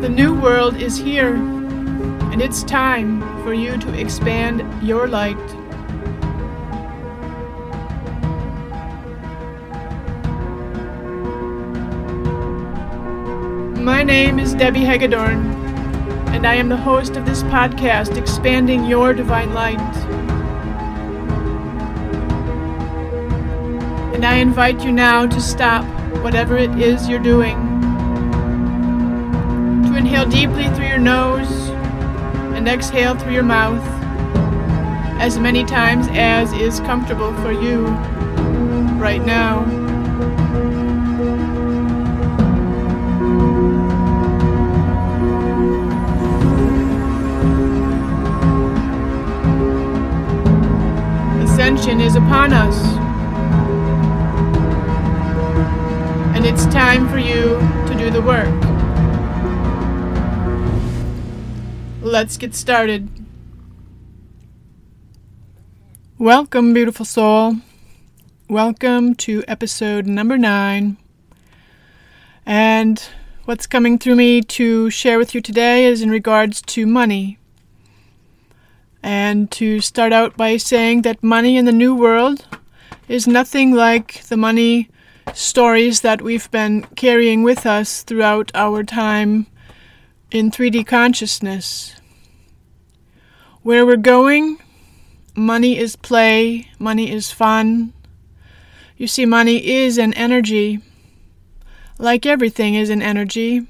The new world is here, and it's time for you to expand your light. My name is Debbie Hagedorn, and I am the host of this podcast, Expanding Your Divine Light. And I invite you now to stop whatever it is you're doing. Deeply through your nose and exhale through your mouth as many times as is comfortable for you right now. Ascension is upon us. And it's time for you to do the work. Let's get started. Welcome, beautiful soul. Welcome to episode number nine. And what's coming through me to share with you today is in regards to money. And to start out by saying that money in the New World is nothing like the money stories that we've been carrying with us throughout our time in 3D consciousness. Where we're going, money is play, money is fun. You see, money is an energy, like everything is an energy.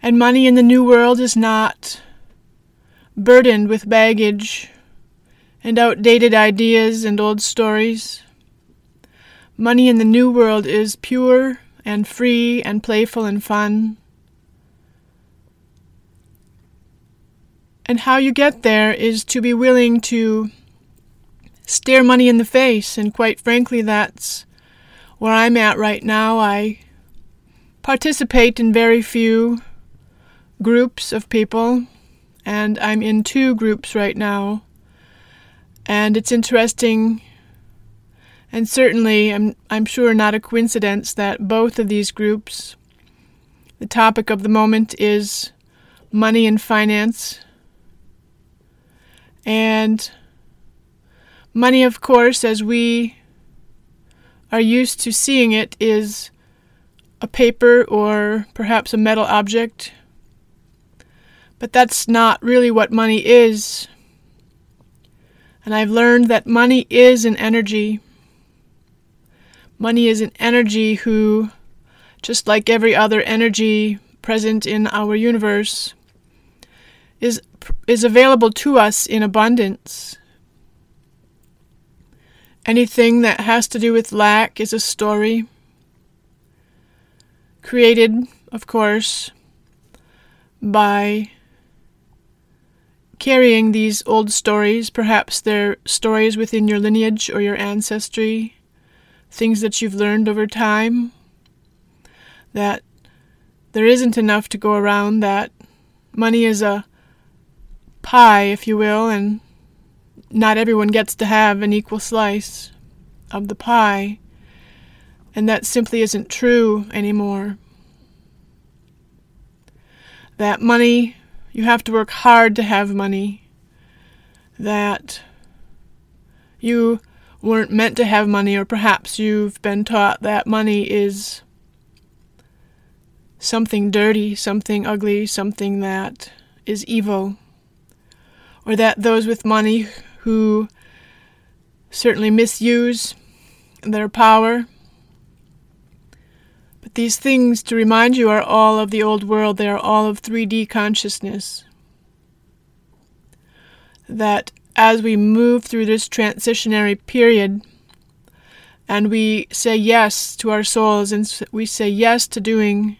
And money in the New World is not burdened with baggage and outdated ideas and old stories. Money in the New World is pure and free and playful and fun. And how you get there is to be willing to stare money in the face, and quite frankly, that's where I'm at right now. I participate in very few groups of people and I'm in two groups right now. And it's interesting, and certainly I'm, I'm sure not a coincidence that both of these groups, the topic of the moment is money and finance. And money, of course, as we are used to seeing it, is a paper or perhaps a metal object but that's not really what money is. And I've learned that money is an energy. Money is an energy who, just like every other energy present in our universe, is, is available to us in abundance. Anything that has to do with lack is a story. Created, of course, by carrying these old stories. Perhaps they're stories within your lineage or your ancestry, things that you've learned over time, that there isn't enough to go around, that money is a pie, if you will, and not everyone gets to have an equal slice of the pie. And that simply isn't true anymore. That money you have to work hard to have money. That you weren't meant to have money, or perhaps you've been taught that money is something dirty, something ugly, something that is evil. Or that those with money who certainly misuse their power but these things, to remind you, are all of the old world. They are all of 3D consciousness. That as we move through this transitionary period, and we say yes to our souls, and we say yes to doing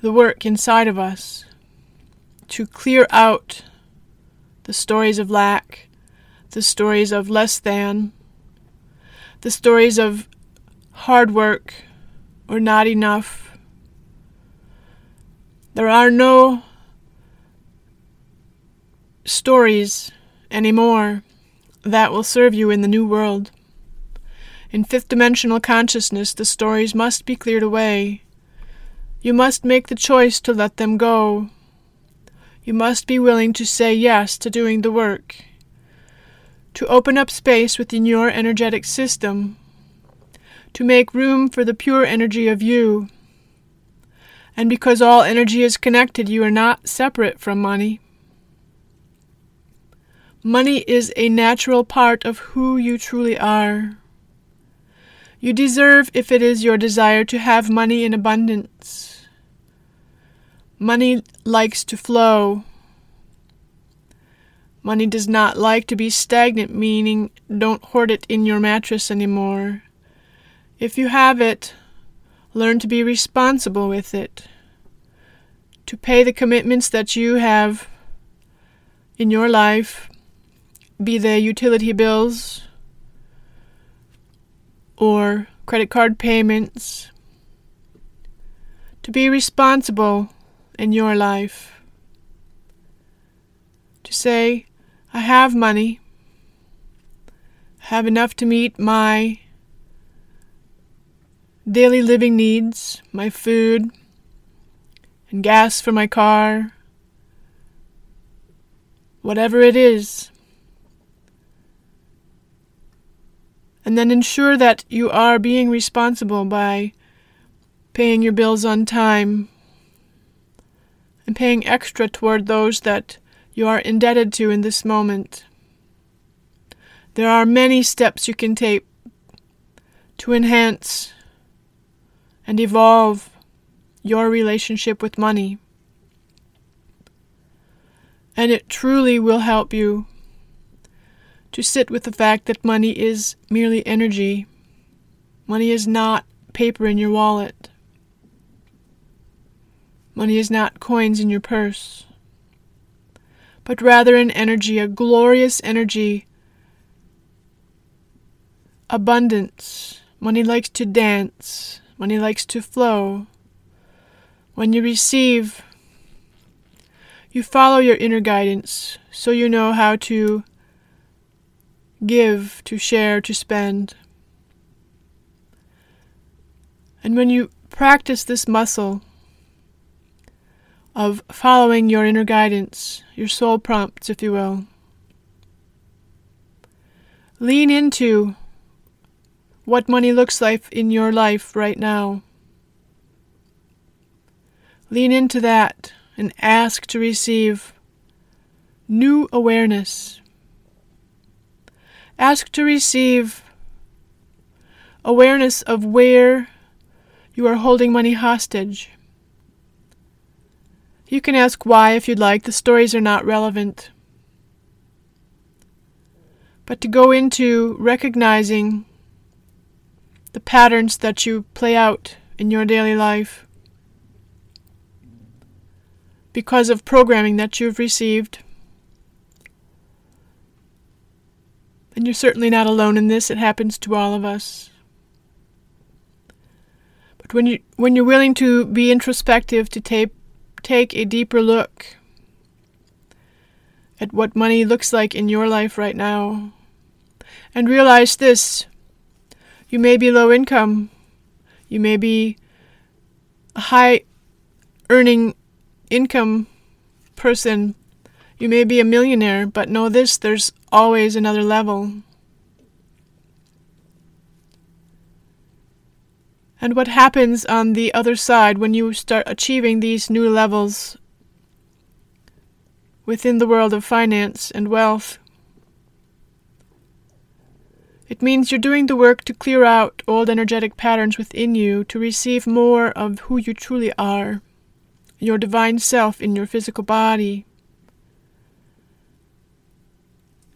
the work inside of us to clear out the stories of lack, the stories of less than, the stories of hard work, or not enough. There are no stories anymore that will serve you in the new world. In fifth dimensional consciousness, the stories must be cleared away. You must make the choice to let them go. You must be willing to say yes to doing the work, to open up space within your energetic system, to make room for the pure energy of you. And because all energy is connected, you are not separate from money. Money is a natural part of who you truly are. You deserve, if it is your desire, to have money in abundance. Money likes to flow. Money does not like to be stagnant, meaning don't hoard it in your mattress anymore. If you have it, learn to be responsible with it, to pay the commitments that you have in your life, be they utility bills or credit card payments, to be responsible in your life, to say, I have money, have enough to meet my daily living needs, my food, and gas for my car, whatever it is. And then ensure that you are being responsible by paying your bills on time and paying extra toward those that you are indebted to in this moment. There are many steps you can take to enhance and evolve your relationship with money. And it truly will help you to sit with the fact that money is merely energy. Money is not paper in your wallet. Money is not coins in your purse, but rather an energy, a glorious energy, abundance. Money likes to dance, money likes to flow. When you receive, you follow your inner guidance so you know how to give, to share, to spend. And when you practice this muscle, of following your inner guidance, your soul prompts, if you will. Lean into what money looks like in your life right now. Lean into that and ask to receive new awareness. Ask to receive awareness of where you are holding money hostage. You can ask why if you'd like, the stories are not relevant. But to go into recognizing the patterns that you play out in your daily life because of programming that you've received. And you're certainly not alone in this, it happens to all of us. But when you when you're willing to be introspective, to take take a deeper look at what money looks like in your life right now and realize this. You may be low income, you may be a high earning income person, you may be a millionaire, but know this there's always another level. And what happens on the other side when you start achieving these new levels within the world of finance and wealth. It means you're doing the work to clear out old energetic patterns within you to receive more of who you truly are, your divine self in your physical body.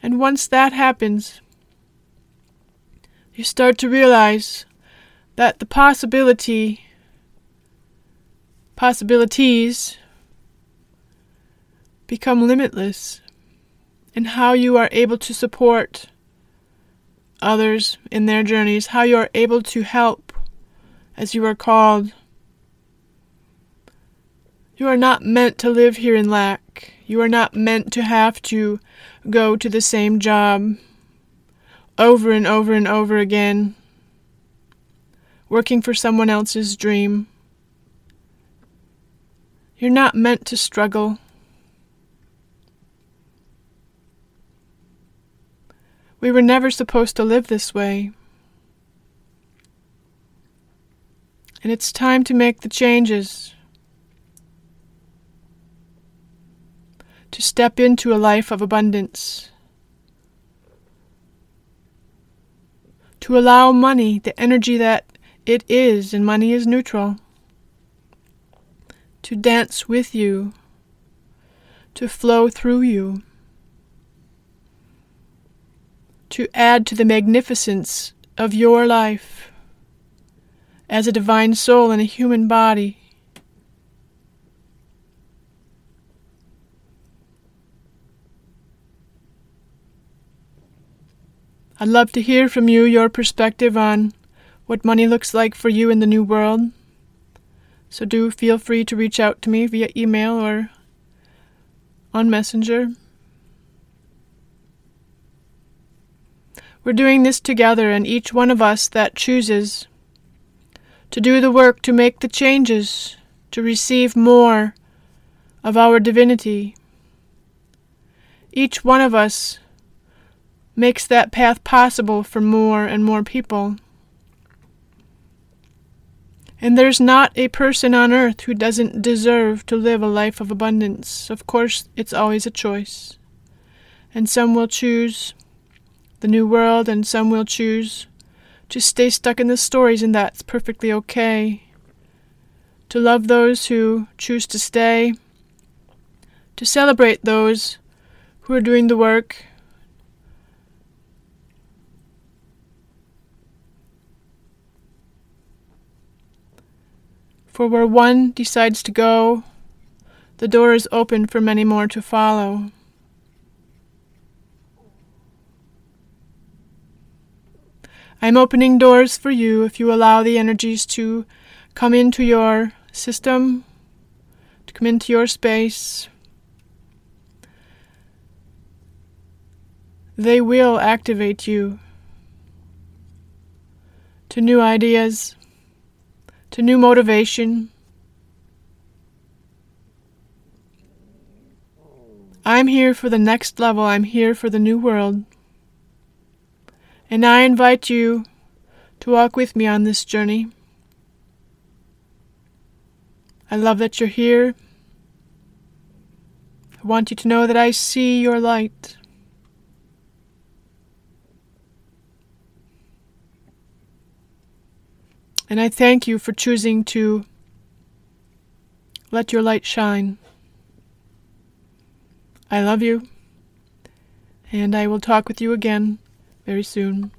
And once that happens, you start to realize that the possibility possibilities become limitless in how you are able to support others in their journeys, how you are able to help as you are called. You are not meant to live here in lack. You are not meant to have to go to the same job over and over and over again working for someone else's dream. You're not meant to struggle. We were never supposed to live this way. And it's time to make the changes. To step into a life of abundance. To allow money the energy that it is, and money is neutral. To dance with you. To flow through you to add to the magnificence of your life as a divine soul in a human body. I'd love to hear from you your perspective on what money looks like for you in the new world. So do feel free to reach out to me via email or on Messenger. We're doing this together, and each one of us that chooses to do the work to make the changes, to receive more of our divinity. Each one of us makes that path possible for more and more people. And there's not a person on earth who doesn't deserve to live a life of abundance. Of course, it's always a choice. And some will choose the new world, and some will choose to stay stuck in the stories, and that's perfectly okay. To love those who choose to stay, to celebrate those who are doing the work. For where one decides to go, the door is open for many more to follow. I'm opening doors for you if you allow the energies to come into your system, to come into your space. They will activate you to new ideas, to new motivation. I'm here for the next level. I'm here for the new world. And I invite you to walk with me on this journey. I love that you're here. I want you to know that I see your light. And I thank you for choosing to let your light shine. I love you, and I will talk with you again very soon.